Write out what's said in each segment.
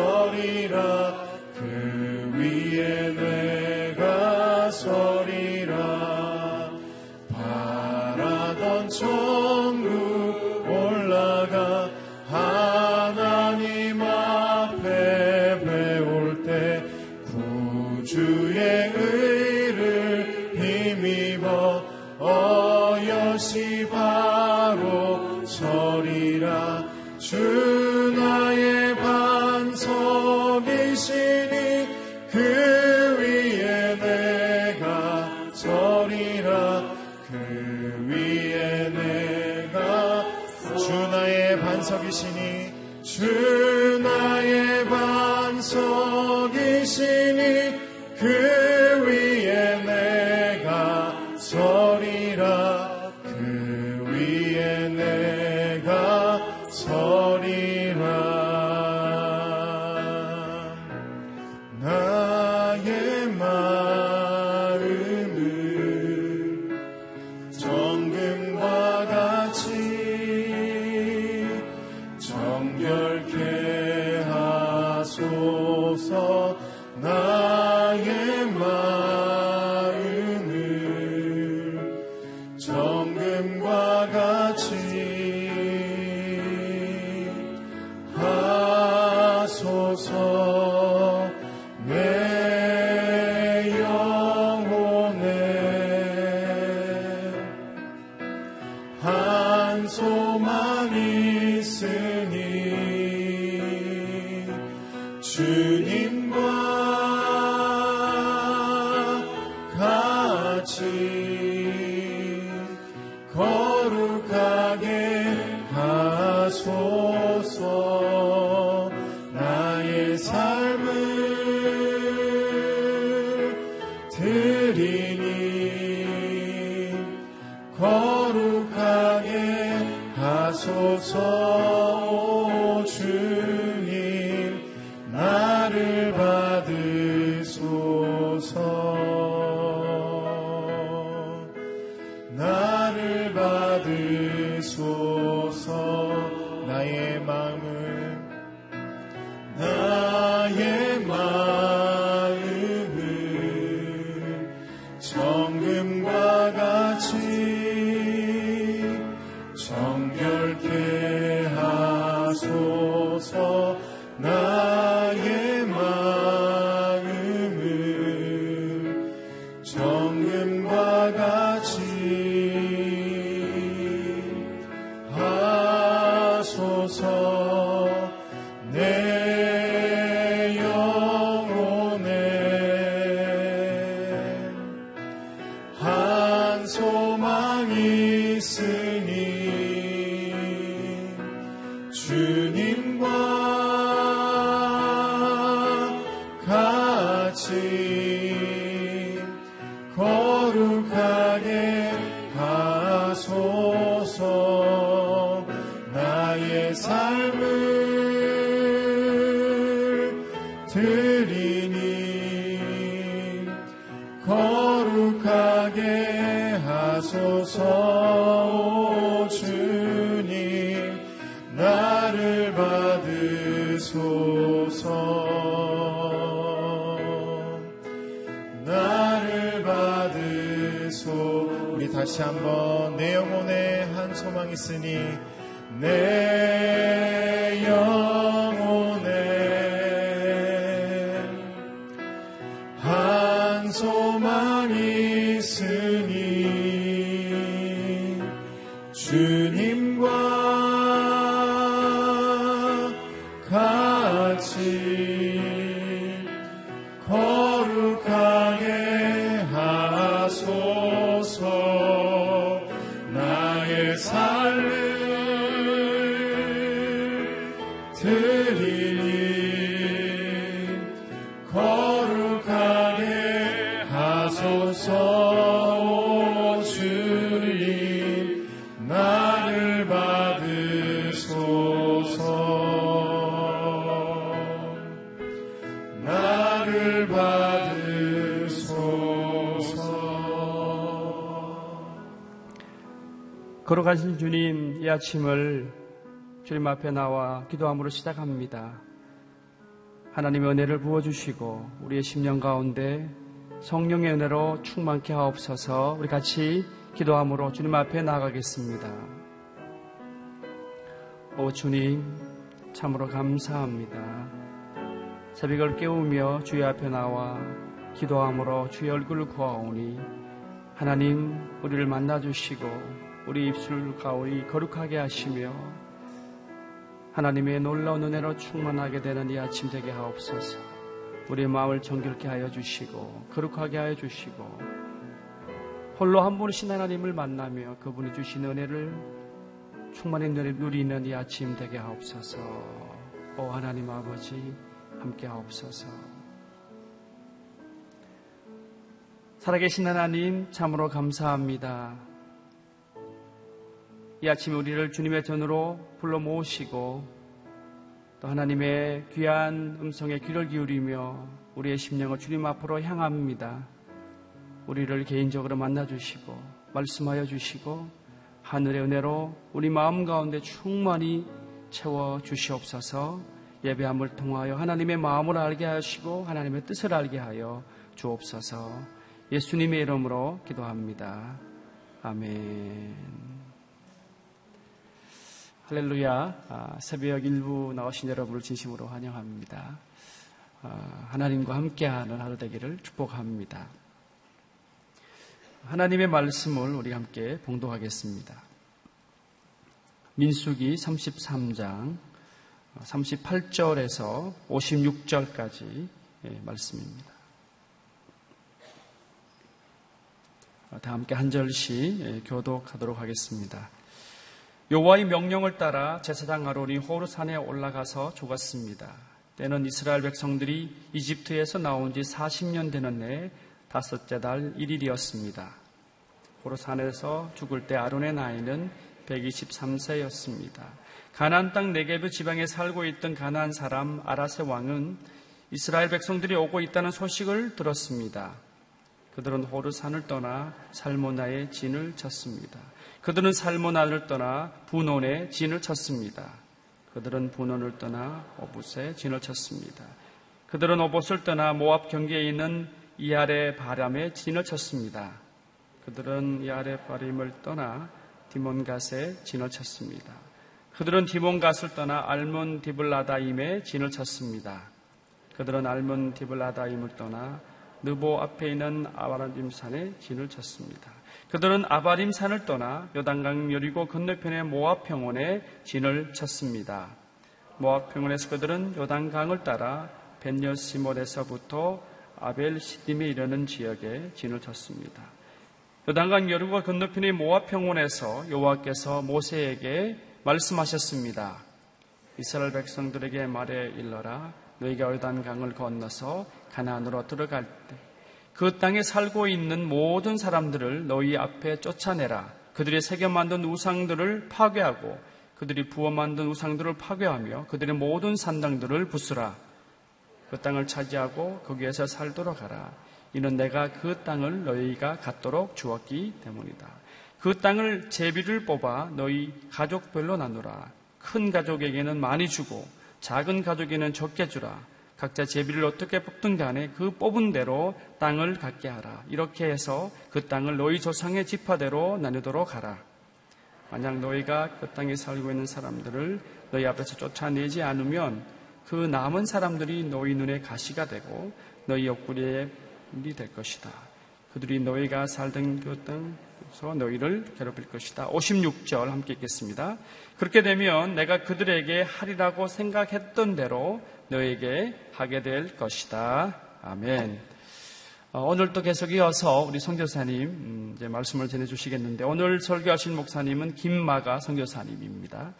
서리라 그 위에 내 한 소망 있으니 걸어가신 주님, 이 아침을 주님 앞에 나와 기도함으로 시작합니다. 하나님의 은혜를 부어주시고 우리의 심령 가운데 성령의 은혜로 충만케 하옵소서 우리 같이 기도함으로 주님 앞에 나가겠습니다. 오 주님, 참으로 감사합니다. 새벽을 깨우며 주의 앞에 나와 기도함으로 주의 얼굴을 구하오니 하나님 우리를 만나주시고 우리 입술 가오리 거룩하게 하시며 하나님의 놀라운 은혜로 충만하게 되는 이 아침 되게 하옵소서. 우리의 마음을 정결케 하여 주시고 거룩하게 하여 주시고 홀로 한 분이신 하나님을 만나며 그분이 주신 은혜를 충만히 누리는 이 아침 되게 하옵소서. 오 하나님 아버지 함께 하옵소서. 살아계신 하나님 참으로 감사합니다. 이 아침 우리를 주님의 전으로 불러 모으시고 또 하나님의 귀한 음성에 귀를 기울이며 우리의 심령을 주님 앞으로 향합니다. 우리를 개인적으로 만나 주시고 말씀하여 주시고 하늘의 은혜로 우리 마음 가운데 충만히 채워 주시옵소서 예배함을 통하여 하나님의 마음을 알게 하시고 하나님의 뜻을 알게 하여 주옵소서 예수님의 이름으로 기도합니다. 아멘. 할렐루야. 아, 새벽 일부 나오신 여러분을 진심으로 환영합니다. 아, 하나님과 함께하는 하루 되기를 축복합니다. 하나님의 말씀을 우리 함께 봉독하겠습니다. 민수기 33장 38절에서 56절까지 예, 말씀입니다. 다 함께 한 절씩 예, 교독하도록 하겠습니다. 여호와의 명령을 따라 제사장 아론이 호르산에 올라가서 죽었습니다. 때는 이스라엘 백성들이 이집트에서 나온 지 40년 되는 해 다섯째 달 1일이었습니다. 호르산에서 죽을 때 아론의 나이는 123세였습니다. 가나안 땅 네게브 지방에 살고 있던 가나안 사람 아라세 왕은 이스라엘 백성들이 오고 있다는 소식을 들었습니다. 그들은 호르산을 떠나 살모나의 진을 쳤습니다. 그들은 살모나를 떠나 분원에 진을 쳤습니다. 그들은 분원을 떠나 오붓에 진을 쳤습니다. 그들은 오봇을 떠나 모압 경계에 있는 이아레 바람에 진을 쳤습니다. 그들은 이아레 바림을 떠나 디몬갓에 진을 쳤습니다. 그들은 디몬갓을 떠나 알몬 디블라다임에 진을 쳤습니다. 그들은 알몬 디블라다임을 떠나 느보 앞에 있는 아바라짐 산에 진을 쳤습니다. 그들은 아바림 산을 떠나 요단강 여리고 건너편의 모압 평원에 진을 쳤습니다. 모압 평원에서 그들은 요단강을 따라 벤여시몰에서부터 아벨 시딤에 이르는 지역에 진을 쳤습니다. 요단강 여리고 건너편의 모압 평원에서 여호와께서 모세에게 말씀하셨습니다. 이스라엘 백성들에게 말해 일러라 너희가 요단강을 건너서 가나안으로 들어갈 때 그 땅에 살고 있는 모든 사람들을 너희 앞에 쫓아내라. 그들이 새겨 만든 우상들을 파괴하고 그들이 부어 만든 우상들을 파괴하며 그들의 모든 산당들을 부수라. 그 땅을 차지하고 거기에서 살도록 하라. 이는 내가 그 땅을 너희가 갖도록 주었기 때문이다. 그 땅을 제비를 뽑아 너희 가족별로 나누라. 큰 가족에게는 많이 주고 작은 가족에는 적게 주라. 각자 제비를 어떻게 뽑든 간에 그 뽑은 대로 땅을 갖게 하라. 이렇게 해서 그 땅을 너희 조상의 지파대로 나누도록 하라. 만약 너희가 그 땅에 살고 있는 사람들을 너희 앞에서 쫓아내지 않으면 그 남은 사람들이 너희 눈에 가시가 되고 너희 옆구리에 일이 될 것이다. 그들이 너희가 살던 그 땅에서 너희를 괴롭힐 것이다. 56절 함께 읽겠습니다. 그렇게 되면 내가 그들에게 하리라고 생각했던 대로 너에게 하게 될 것이다. 아멘. 어, 오늘 또 계속 이어서 우리 성교사님 음, 이제 말씀을 전해주시겠는데 오늘 설교하신 목사님은 김마가 성교사님입니다.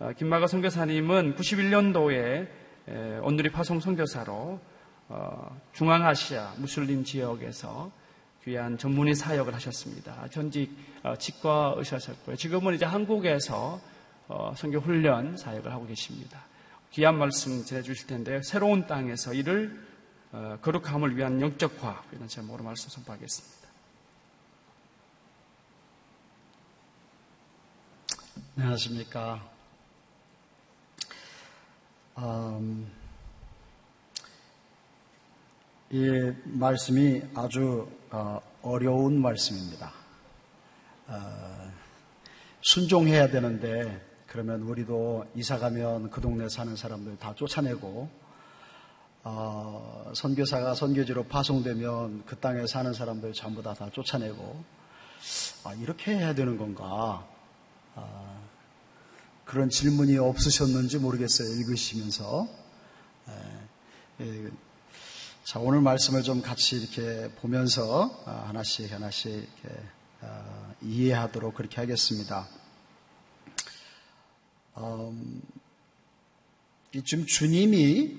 어, 김마가 성교사님은 91년도에 온누리 파송 성교사로 어, 중앙아시아 무슬림 지역에서 귀한 전문의 사역을 하셨습니다. 전직 치과 의사셨고요. 지금은 이제 한국에서 성교 훈련 사역을 하고 계십니다. 귀한 말씀 전해주실 텐데 새로운 땅에서 이를 어, 거룩함을 위한 영적화 이런 제목으로 말씀 선포하겠습니다. 안녕하십니까. 음, 이 말씀이 아주 어, 어려운 말씀입니다. 어, 순종해야 되는데 그러면 우리도 이사 가면 그 동네 사는 사람들 다 쫓아내고 어, 선교사가 선교지로 파송되면 그 땅에 사는 사람들 전부 다, 다 쫓아내고 아, 이렇게 해야 되는 건가? 아, 그런 질문이 없으셨는지 모르겠어요. 읽으시면서. 에, 에, 자, 오늘 말씀을 좀 같이 이렇게 보면서 아, 하나씩 하나씩 이렇게 아, 이해하도록 그렇게 하겠습니다. 음, 지금 주님이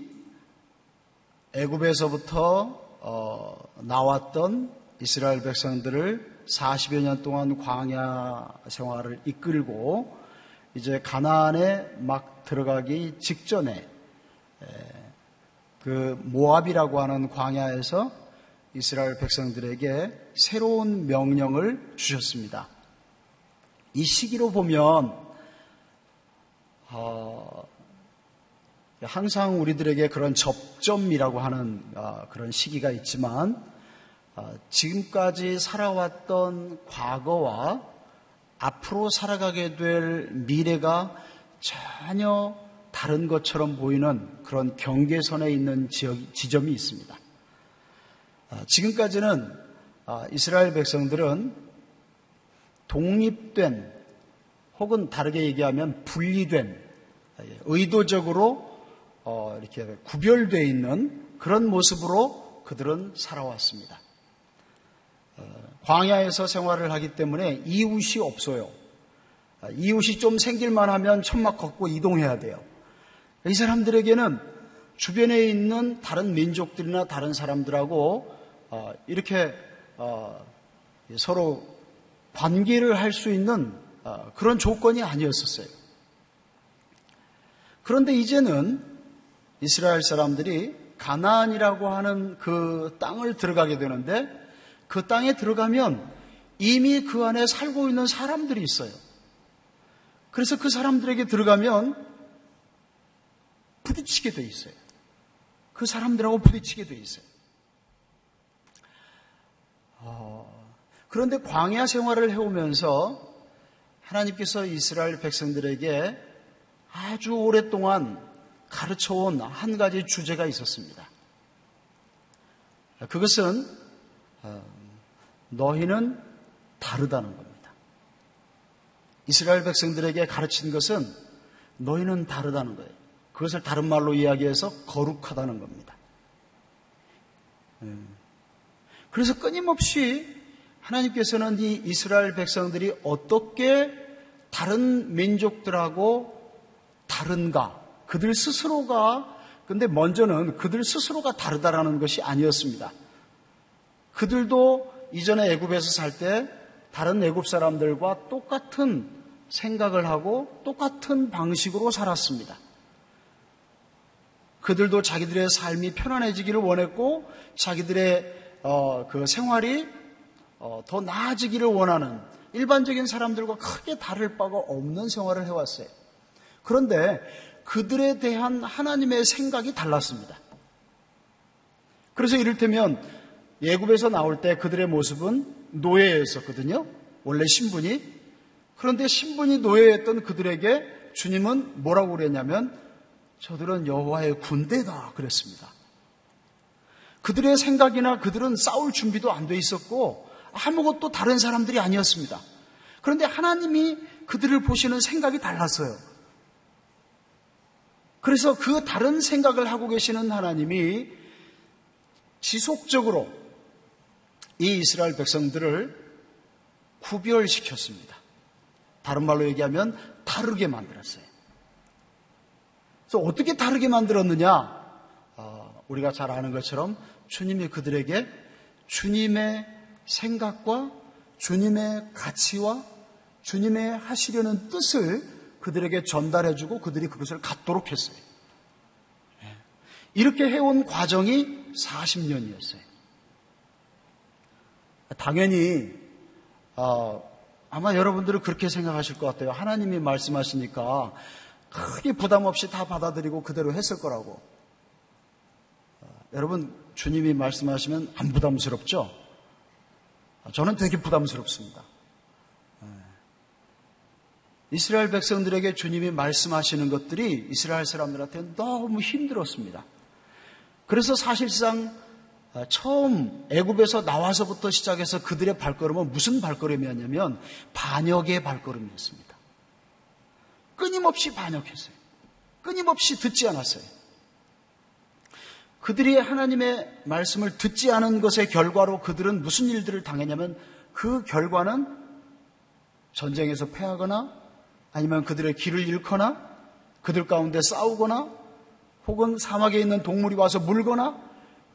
애굽에서부터 어, 나왔던 이스라엘 백성들을 40여 년 동안 광야 생활을 이끌고 이제 가나안에 막 들어가기 직전에 그 모압이라고 하는 광야에서 이스라엘 백성들에게 새로운 명령을 주셨습니다. 이 시기로 보면 어, 항상 우리들에게 그런 접점이라고 하는 어, 그런 시기가 있지만 어, 지금까지 살아왔던 과거와 앞으로 살아가게 될 미래가 전혀 다른 것처럼 보이는 그런 경계선에 있는 지역, 지점이 있습니다. 어, 지금까지는 이스라엘 백성들은 독립된 혹은 다르게 얘기하면 분리된 의도적으로 어, 이렇게 구별되어 있는 그런 모습으로 그들은 살아왔습니다. 어, 광야에서 생활을 하기 때문에 이웃이 없어요. 아, 이웃이 좀 생길만 하면 천막 걷고 이동해야 돼요. 이 사람들에게는 주변에 있는 다른 민족들이나 다른 사람들하고 어, 이렇게 어, 서로 관계를 할 수 있는 그런 조건이 아니었었어요. 그런데 이제는 이스라엘 사람들이 가나안이라고 하는 그 땅을 들어가게 되는데 그 땅에 들어가면 이미 그 안에 살고 있는 사람들이 있어요. 그래서 그 사람들에게 들어가면 부딪히게 돼 있어요. 그 사람들하고 부딪히게 돼 있어요. 어, 그런데 광야 생활을 해오면서 하나님께서 이스라엘 백성들에게 아주 오랫동안 가르쳐 온 한 가지 주제가 있었습니다. 그것은 어, 너희는 다르다는 겁니다. 이스라엘 백성들에게 가르친 것은 너희는 다르다는 거예요. 그것을 다른 말로 이야기해서 거룩하다는 겁니다. 예. 그래서 끊임없이 하나님께서는 이 이스라엘 백성들이 어떻게 다른 민족들하고 다른가 그들 스스로가 근데 먼저는 그들 스스로가 다르다라는 것이 아니었습니다. 그들도 이전에 애굽에서 살 때 다른 애굽 사람들과 똑같은 생각을 하고 똑같은 방식으로 살았습니다. 그들도 자기들의 삶이 편안해지기를 원했고 자기들의 어, 그 생활이 어, 더 나아지기를 원하는 일반적인 사람들과 크게 다를 바가 없는 생활을 해왔어요. 그런데 그들에 대한 하나님의 생각이 달랐습니다. 그래서 이를테면 예굽에서 나올 때 그들의 모습은 노예였었거든요. 원래 신분이. 그런데 신분이 노예였던 그들에게 주님은 뭐라고 그랬냐면 저들은 여호와의 군대다 그랬습니다. 그들의 생각이나 그들은 싸울 준비도 안 돼 있었고 아무것도 다른 사람들이 아니었습니다. 그런데 하나님이 그들을 보시는 생각이 달랐어요. 그래서 그 다른 생각을 하고 계시는 하나님이 지속적으로 이 이스라엘 백성들을 구별시켰습니다. 다른 말로 얘기하면 다르게 만들었어요. 그래서 어떻게 다르게 만들었느냐? 어, 우리가 잘 아는 것처럼 주님이 그들에게 주님의 생각과 주님의 가치와 주님의 하시려는 뜻을 그들에게 전달해주고 그들이 그것을 갖도록 했어요. 예. 이렇게 해온 과정이 40년이었어요. 당연히 어, 아마 여러분들은 그렇게 생각하실 것 같아요. 하나님이 말씀하시니까 크게 부담 없이 다 받아들이고 그대로 했을 거라고. 어, 여러분 주님이 말씀하시면 안 부담스럽죠? 저는 되게 부담스럽습니다. 예. 이스라엘 백성들에게 주님이 말씀하시는 것들이 이스라엘 사람들한테 너무 힘들었습니다. 그래서 사실상 아, 처음 애굽에서 나와서부터 시작해서 그들의 발걸음은 무슨 발걸음이었냐면 반역의 발걸음이었습니다. 끊임없이 반역했어요. 끊임없이 듣지 않았어요. 그들이 하나님의 말씀을 듣지 않은 것의 결과로 그들은 무슨 일들을 당했냐면 그 결과는 전쟁에서 패하거나 아니면 그들의 길을 잃거나 그들 가운데 싸우거나 혹은 사막에 있는 동물이 와서 물거나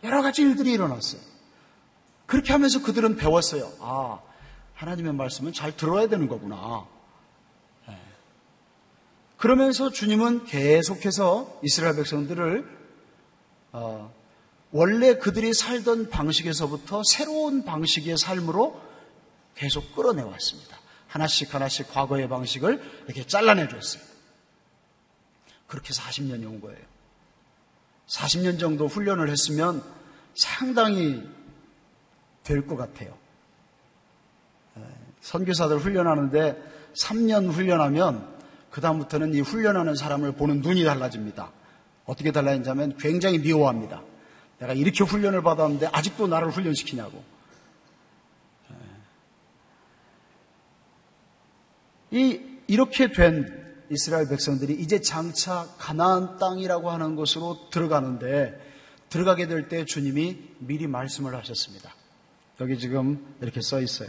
여러 가지 일들이 일어났어요. 그렇게 하면서 그들은 배웠어요. 아, 하나님의 말씀은 잘 들어야 되는 거구나. 네. 그러면서 주님은 계속해서 이스라엘 백성들을 어, 원래 그들이 살던 방식에서부터 새로운 방식의 삶으로 계속 끌어내왔습니다. 하나씩 하나씩 과거의 방식을 이렇게 잘라내 줬어요. 그렇게 40년이 온 거예요. 40년 정도 훈련을 했으면 상당히 될 것 같아요. 선교사들 훈련하는데 3년 훈련하면 그다음부터는 이 훈련하는 사람을 보는 눈이 달라집니다. 어떻게 달라지냐면 굉장히 미워합니다. 내가 이렇게 훈련을 받았는데 아직도 나를 훈련시키냐고. 이, 이렇게 된 이스라엘 백성들이 이제 장차 가나안 땅이라고 하는 곳으로 들어가는데 들어가게 될 때 주님이 미리 말씀을 하셨습니다. 여기 지금 이렇게 써 있어요.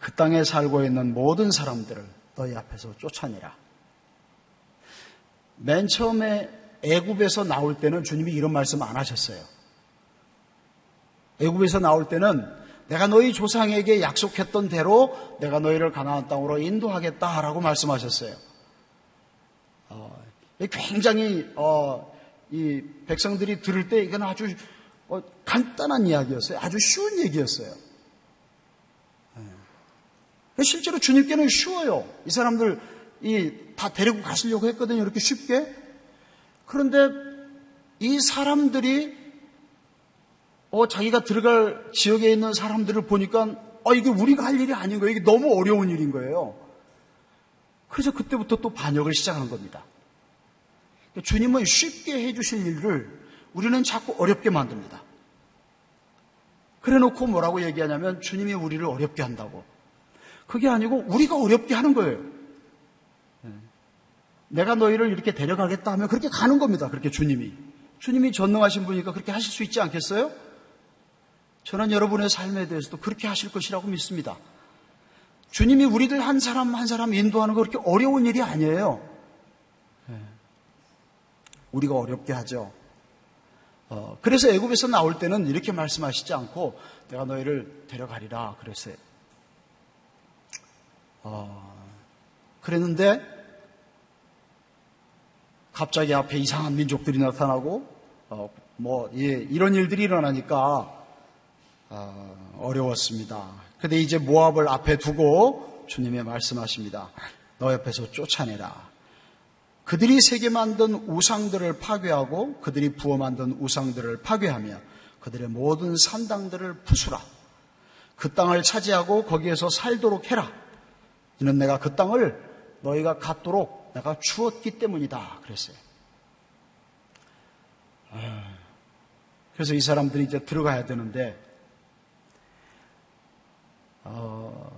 그 땅에 살고 있는 모든 사람들을 너희 앞에서 쫓아내라. 맨 처음에 애굽에서 나올 때는 주님이 이런 말씀 안 하셨어요. 애굽에서 나올 때는 내가 너희 조상에게 약속했던 대로 내가 너희를 가나안 땅으로 인도하겠다라고 말씀하셨어요. 어, 굉장히 어, 이 백성들이 들을 때 이건 아주 어, 간단한 이야기였어요. 아주 쉬운 얘기였어요. 네. 실제로 주님께는 쉬워요. 이 사람들 이 다 데리고 가시려고 했거든요. 이렇게 쉽게. 그런데 이 사람들이 어, 자기가 들어갈 지역에 있는 사람들을 보니까 어, 이게 우리가 할 일이 아닌 거예요. 이게 너무 어려운 일인 거예요. 그래서 그때부터 또 반역을 시작하는 겁니다. 주님은 쉽게 해주실 일을 우리는 자꾸 어렵게 만듭니다. 그래 놓고 뭐라고 얘기하냐면 주님이 우리를 어렵게 한다고. 그게 아니고 우리가 어렵게 하는 거예요. 내가 너희를 이렇게 데려가겠다 하면 그렇게 가는 겁니다. 그렇게 주님이. 주님이 전능하신 분이니까 그렇게 하실 수 있지 않겠어요? 저는 여러분의 삶에 대해서도 그렇게 하실 것이라고 믿습니다. 주님이 우리들 한 사람 한 사람 인도하는 거 그렇게 어려운 일이 아니에요. 네. 우리가 어렵게 하죠. 어, 그래서 애굽에서 나올 때는 이렇게 말씀하시지 않고 내가 너희를 데려가리라 그랬어요. 어, 그랬는데 갑자기 앞에 이상한 민족들이 나타나고 어, 뭐 예, 이런 일들이 일어나니까 어, 어려웠습니다. 근데 이제 모압을 앞에 두고 주님의 말씀하십니다. 너 옆에서 쫓아내라. 그들이 세계 만든 우상들을 파괴하고 그들이 부어 만든 우상들을 파괴하며 그들의 모든 산당들을 부수라. 그 땅을 차지하고 거기에서 살도록 해라. 이는 내가 그 땅을 너희가 갖도록 내가 주었기 때문이다. 그랬어요. 아, 그래서 이 사람들이 이제 들어가야 되는데, 어,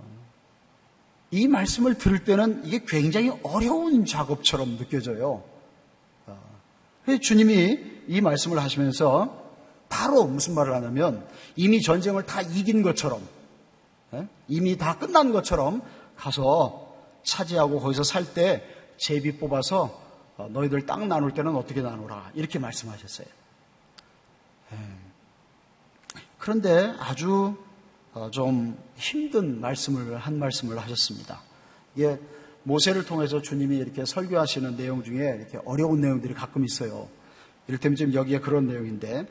이 말씀을 들을 때는 이게 굉장히 어려운 작업처럼 느껴져요. 어, 주님이 이 말씀을 하시면서 바로 무슨 말을 하냐면 이미 전쟁을 다 이긴 것처럼 예? 이미 다 끝난 것처럼 가서 차지하고 거기서 살 때 제비 뽑아서 어, 너희들 땅 나눌 때는 어떻게 나누라 이렇게 말씀하셨어요. 예. 그런데 아주 어, 좀 힘든 말씀을 한 말씀을 하셨습니다. 이게 모세를 통해서 주님이 이렇게 설교하시는 내용 중에 이렇게 어려운 내용들이 가끔 있어요. 이를테면 지금 여기에 그런 내용인데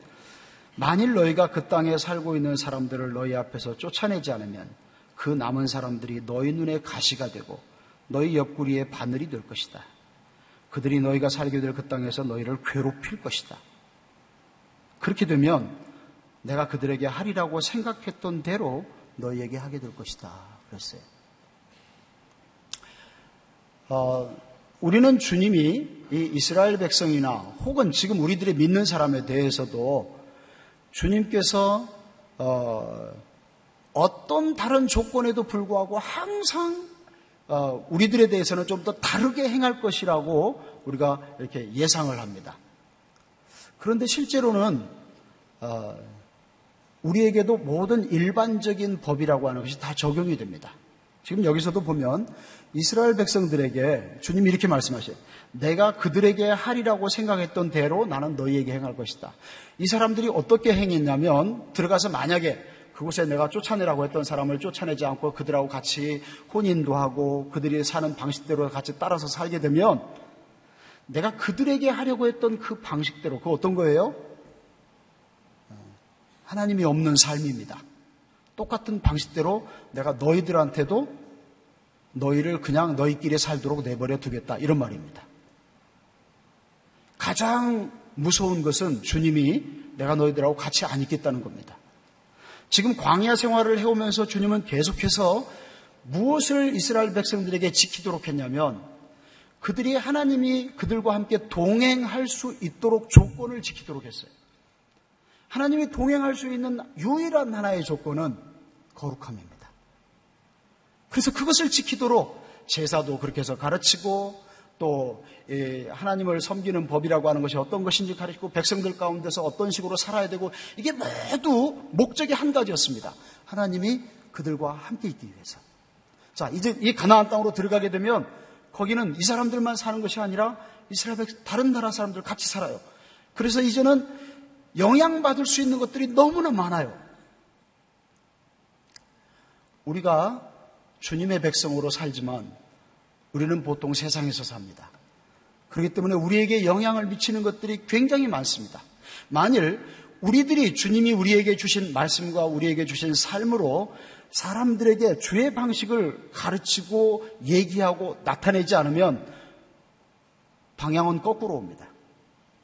만일 너희가 그 땅에 살고 있는 사람들을 너희 앞에서 쫓아내지 않으면 그 남은 사람들이 너희 눈에 가시가 되고 너희 옆구리에 바늘이 될 것이다. 그들이 너희가 살게 될 그 땅에서 너희를 괴롭힐 것이다. 그렇게 되면 내가 그들에게 하리라고 생각했던 대로 너희에게 하게 될 것이다. 그랬어요. 어, 우리는 주님이 이 이스라엘 백성이나 혹은 지금 우리들의 믿는 사람에 대해서도 주님께서 어, 어떤 다른 조건에도 불구하고 항상 어, 우리들에 대해서는 좀 더 다르게 행할 것이라고 우리가 이렇게 예상을 합니다. 그런데 실제로는 어, 우리에게도 모든 일반적인 법이라고 하는 것이 다 적용이 됩니다. 지금 여기서도 보면 이스라엘 백성들에게 주님이 이렇게 말씀하셔요. 내가 그들에게 하리라고 생각했던 대로 나는 너희에게 행할 것이다. 이 사람들이 어떻게 행했냐면 들어가서 만약에 그곳에 내가 쫓아내라고 했던 사람을 쫓아내지 않고 그들하고 같이 혼인도 하고 그들이 사는 방식대로 같이 따라서 살게 되면 내가 그들에게 하려고 했던 그 방식대로 그 어떤 거예요? 하나님이 없는 삶입니다. 똑같은 방식대로 내가 너희들한테도 너희를 그냥 너희끼리 살도록 내버려 두겠다. 이런 말입니다. 가장 무서운 것은 주님이 내가 너희들하고 같이 안 있겠다는 겁니다. 지금 광야 생활을 해오면서 주님은 계속해서 무엇을 이스라엘 백성들에게 지키도록 했냐면 그들이 하나님이 그들과 함께 동행할 수 있도록 조건을 지키도록 했어요. 하나님이 동행할 수 있는 유일한 하나의 조건은 거룩함입니다. 그래서 그것을 지키도록 제사도 그렇게 해서 가르치고 또 하나님을 섬기는 법이라고 하는 것이 어떤 것인지 가르치고 백성들 가운데서 어떤 식으로 살아야 되고 이게 모두 목적이 한 가지였습니다. 하나님이 그들과 함께 있기 위해서. 자, 이제 이 가나안 땅으로 들어가게 되면 거기는 이 사람들만 사는 것이 아니라 이스라엘 백 다른 나라 사람들 같이 살아요. 그래서 이제는 영향받을 수 있는 것들이 너무나 많아요. 우리가 주님의 백성으로 살지만 우리는 보통 세상에서 삽니다. 그렇기 때문에 우리에게 영향을 미치는 것들이 굉장히 많습니다. 만일 우리들이 주님이 우리에게 주신 말씀과 우리에게 주신 삶으로 사람들에게 주의 방식을 가르치고 얘기하고 나타내지 않으면 방향은 거꾸로 옵니다.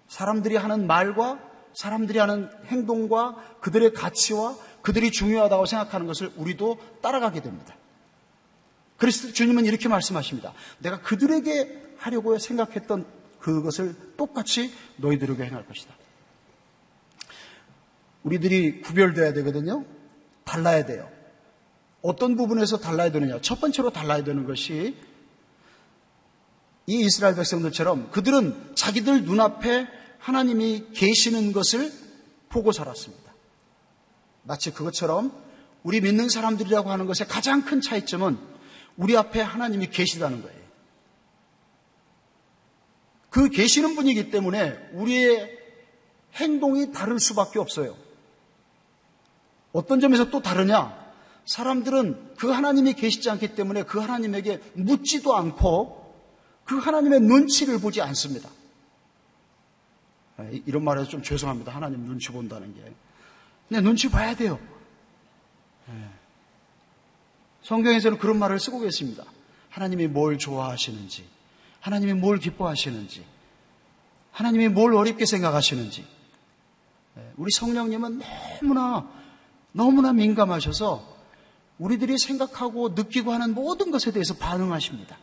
사람들이 하는 말과 사람들이 하는 행동과 그들의 가치와 그들이 중요하다고 생각하는 것을 우리도 따라가게 됩니다. 그래서 주님은 이렇게 말씀하십니다. 내가 그들에게 하려고 생각했던 그것을 똑같이 너희들에게 행할 것이다. 우리들이 구별돼야 되거든요. 달라야 돼요. 어떤 부분에서 달라야 되느냐? 첫 번째로 달라야 되는 것이 이 이스라엘 백성들처럼 그들은 자기들 눈앞에 하나님이 계시는 것을 보고 살았습니다. 마치 그것처럼 우리 믿는 사람들이라고 하는 것의 가장 큰 차이점은 우리 앞에 하나님이 계시다는 거예요. 그 계시는 분이기 때문에 우리의 행동이 다를 수밖에 없어요. 어떤 점에서 또 다르냐? 사람들은 그 하나님이 계시지 않기 때문에 그 하나님에게 묻지도 않고 그 하나님의 눈치를 보지 않습니다. 이- 이런 말해서 좀 죄송합니다. 하나님 눈치 본다는 게. 근데 눈치 봐야 돼요. 예. 성경에서는 그런 말을 쓰고 계십니다. 하나님이 뭘 좋아하시는지, 하나님이 뭘 기뻐하시는지, 하나님이 뭘 어렵게 생각하시는지. 예, 우리 성령님은 너무나, 너무나 민감하셔서 우리들이 생각하고 느끼고 하는 모든 것에 대해서 반응하십니다.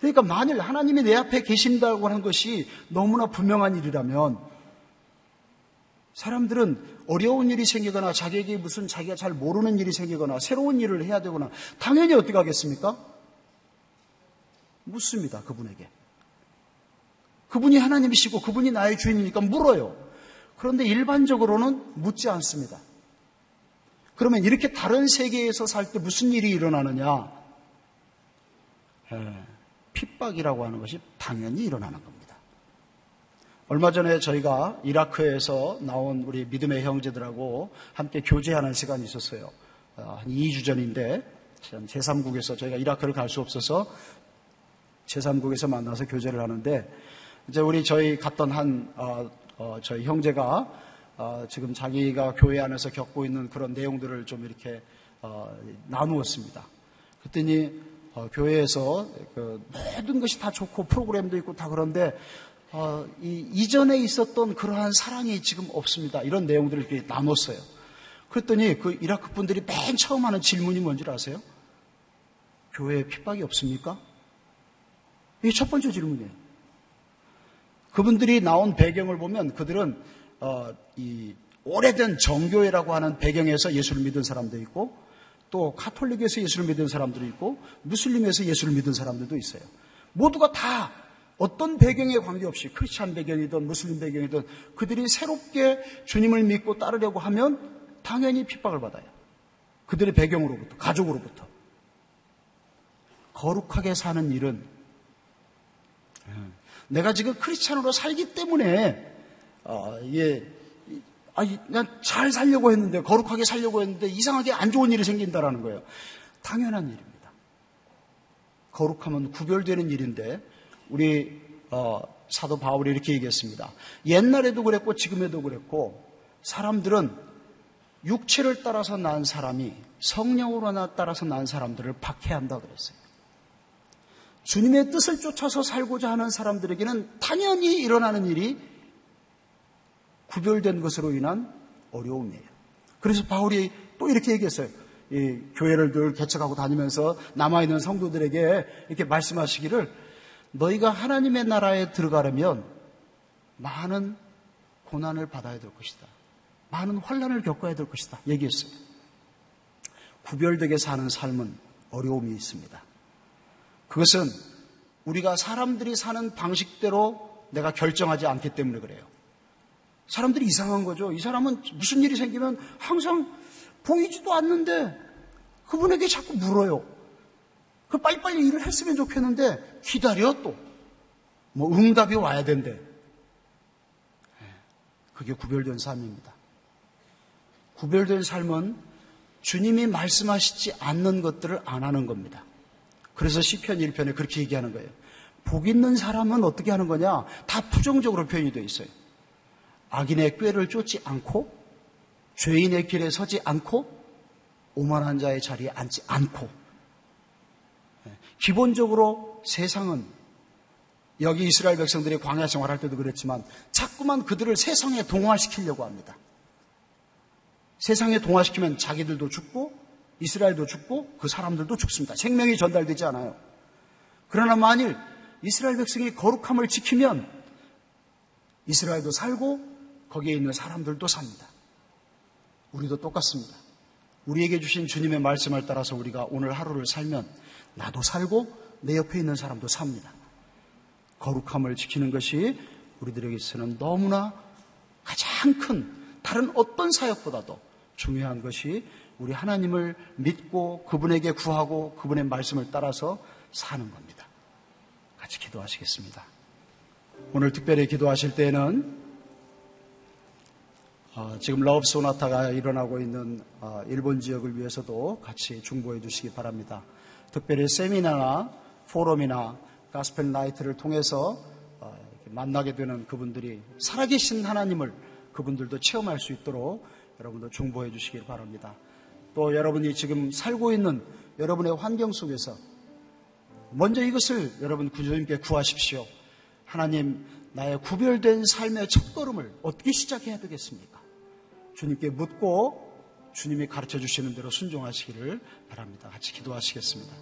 그러니까 만일 하나님이 내 앞에 계신다고 하는 것이 너무나 분명한 일이라면 사람들은 어려운 일이 생기거나 자기에게 무슨 자기가 잘 모르는 일이 생기거나 새로운 일을 해야 되거나 당연히 어떻게 하겠습니까? 묻습니다. 그분에게. 그분이 하나님이시고 그분이 나의 주인이니까 물어요. 그런데 일반적으로는 묻지 않습니다. 그러면 이렇게 다른 세계에서 살 때 무슨 일이 일어나느냐? 에, 핍박이라고 하는 것이 당연히 일어나는 겁니다. 얼마 전에 저희가 이라크에서 나온 우리 믿음의 형제들하고 함께 교제하는 시간이 있었어요. 어, 한 2주 전인데 제3국에서 저희가 이라크를 갈 수 없어서 제3국에서 만나서 교제를 하는데 이제 우리 저희 갔던 한 어, 어, 저희 형제가 어, 지금 자기가 교회 안에서 겪고 있는 그런 내용들을 좀 이렇게 어, 나누었습니다. 그랬더니 어, 교회에서 그 모든 것이 다 좋고 프로그램도 있고 다 그런데 어, 이, 이전에 있었던 그러한 사랑이 지금 없습니다. 이런 내용들을 이렇게 나눴어요. 그랬더니 그 이라크 분들이 맨 처음 하는 질문이 뭔지 아세요? 교회에 핍박이 없습니까? 이게 첫 번째 질문이에요. 그분들이 나온 배경을 보면 그들은 어, 이 오래된 정교회라고 하는 배경에서 예수를 믿은 사람도 있고 또 카톨릭에서 예수를 믿은 사람들이 있고 무슬림에서 예수를 믿은 사람들도 있어요. 모두가 다 어떤 배경에 관계없이 크리스찬 배경이든 무슬림 배경이든 그들이 새롭게 주님을 믿고 따르려고 하면 당연히 핍박을 받아요. 그들의 배경으로부터, 가족으로부터. 거룩하게 사는 일은 내가 지금 크리스찬으로 살기 때문에 어, 예, 아니, 난 잘 살려고 했는데 거룩하게 살려고 했는데 이상하게 안 좋은 일이 생긴다라는 거예요. 당연한 일입니다. 거룩하면 구별되는 일인데 우리 어, 사도 바울이 이렇게 얘기했습니다. 옛날에도 그랬고 지금에도 그랬고 사람들은 육체를 따라서 난 사람이 성령으로 따라서 난 사람들을 박해한다 그랬어요. 주님의 뜻을 쫓아서 살고자 하는 사람들에게는 당연히 일어나는 일이 구별된 것으로 인한 어려움이에요. 그래서 바울이 또 이렇게 얘기했어요. 이 교회를 늘 개척하고 다니면서 남아있는 성도들에게 이렇게 말씀하시기를 너희가 하나님의 나라에 들어가려면 많은 고난을 받아야 될 것이다. 많은 환란을 겪어야 될 것이다. 얘기했어요. 구별되게 사는 삶은 어려움이 있습니다. 그것은 우리가 사람들이 사는 방식대로 내가 결정하지 않기 때문에 그래요. 사람들이 이상한 거죠. 이 사람은 무슨 일이 생기면 항상 보이지도 않는데 그분에게 자꾸 물어요. 그 빨리빨리 일을 했으면 좋겠는데 기다려 또. 뭐 응답이 와야 된대. 그게 구별된 삶입니다. 구별된 삶은 주님이 말씀하시지 않는 것들을 안 하는 겁니다. 그래서 시편 1편에 그렇게 얘기하는 거예요. 복 있는 사람은 어떻게 하는 거냐? 다 부정적으로 표현이 되어 있어요. 악인의 꾀를 쫓지 않고 죄인의 길에 서지 않고 오만한 자의 자리에 앉지 않고 예, 기본적으로 세상은 여기 이스라엘 백성들이 광야 생활할 때도 그랬지만 자꾸만 그들을 세상에 동화시키려고 합니다. 세상에 동화시키면 자기들도 죽고 이스라엘도 죽고 그 사람들도 죽습니다. 생명이 전달되지 않아요. 그러나 만일 이스라엘 백성이 거룩함을 지키면 이스라엘도 살고 거기에 있는 사람들도 삽니다. 우리도 똑같습니다. 우리에게 주신 주님의 말씀을 따라서 우리가 오늘 하루를 살면 나도 살고 내 옆에 있는 사람도 삽니다. 거룩함을 지키는 것이 우리들에게 있어서는 너무나 가장 큰 다른 어떤 사역보다도 중요한 것이 우리 하나님을 믿고 그분에게 구하고 그분의 말씀을 따라서 사는 겁니다. 같이 기도하시겠습니다. 오늘 특별히 기도하실 때에는 어, 지금 Love Sonata가 일어나고 있는 어, 일본 지역을 위해서도 같이 중보해 주시기 바랍니다. 특별히 세미나나 포럼이나 Gospel Night를 통해서 어, 만나게 되는 그분들이 살아계신 하나님을 그분들도 체험할 수 있도록 여러분도 중보해 주시길 바랍니다. 또 여러분이 지금 살고 있는 여러분의 환경 속에서 먼저 이것을 여러분 구주님께 구하십시오. 하나님, 나의 구별된 삶의 첫걸음을 어떻게 시작해야 되겠습니까? 주님께 묻고 주님이 가르쳐 주시는 대로 순종하시기를 바랍니다. 같이 기도하시겠습니다.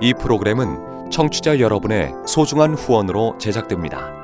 이 프로그램은 청취자 여러분의 소중한 후원으로 제작됩니다.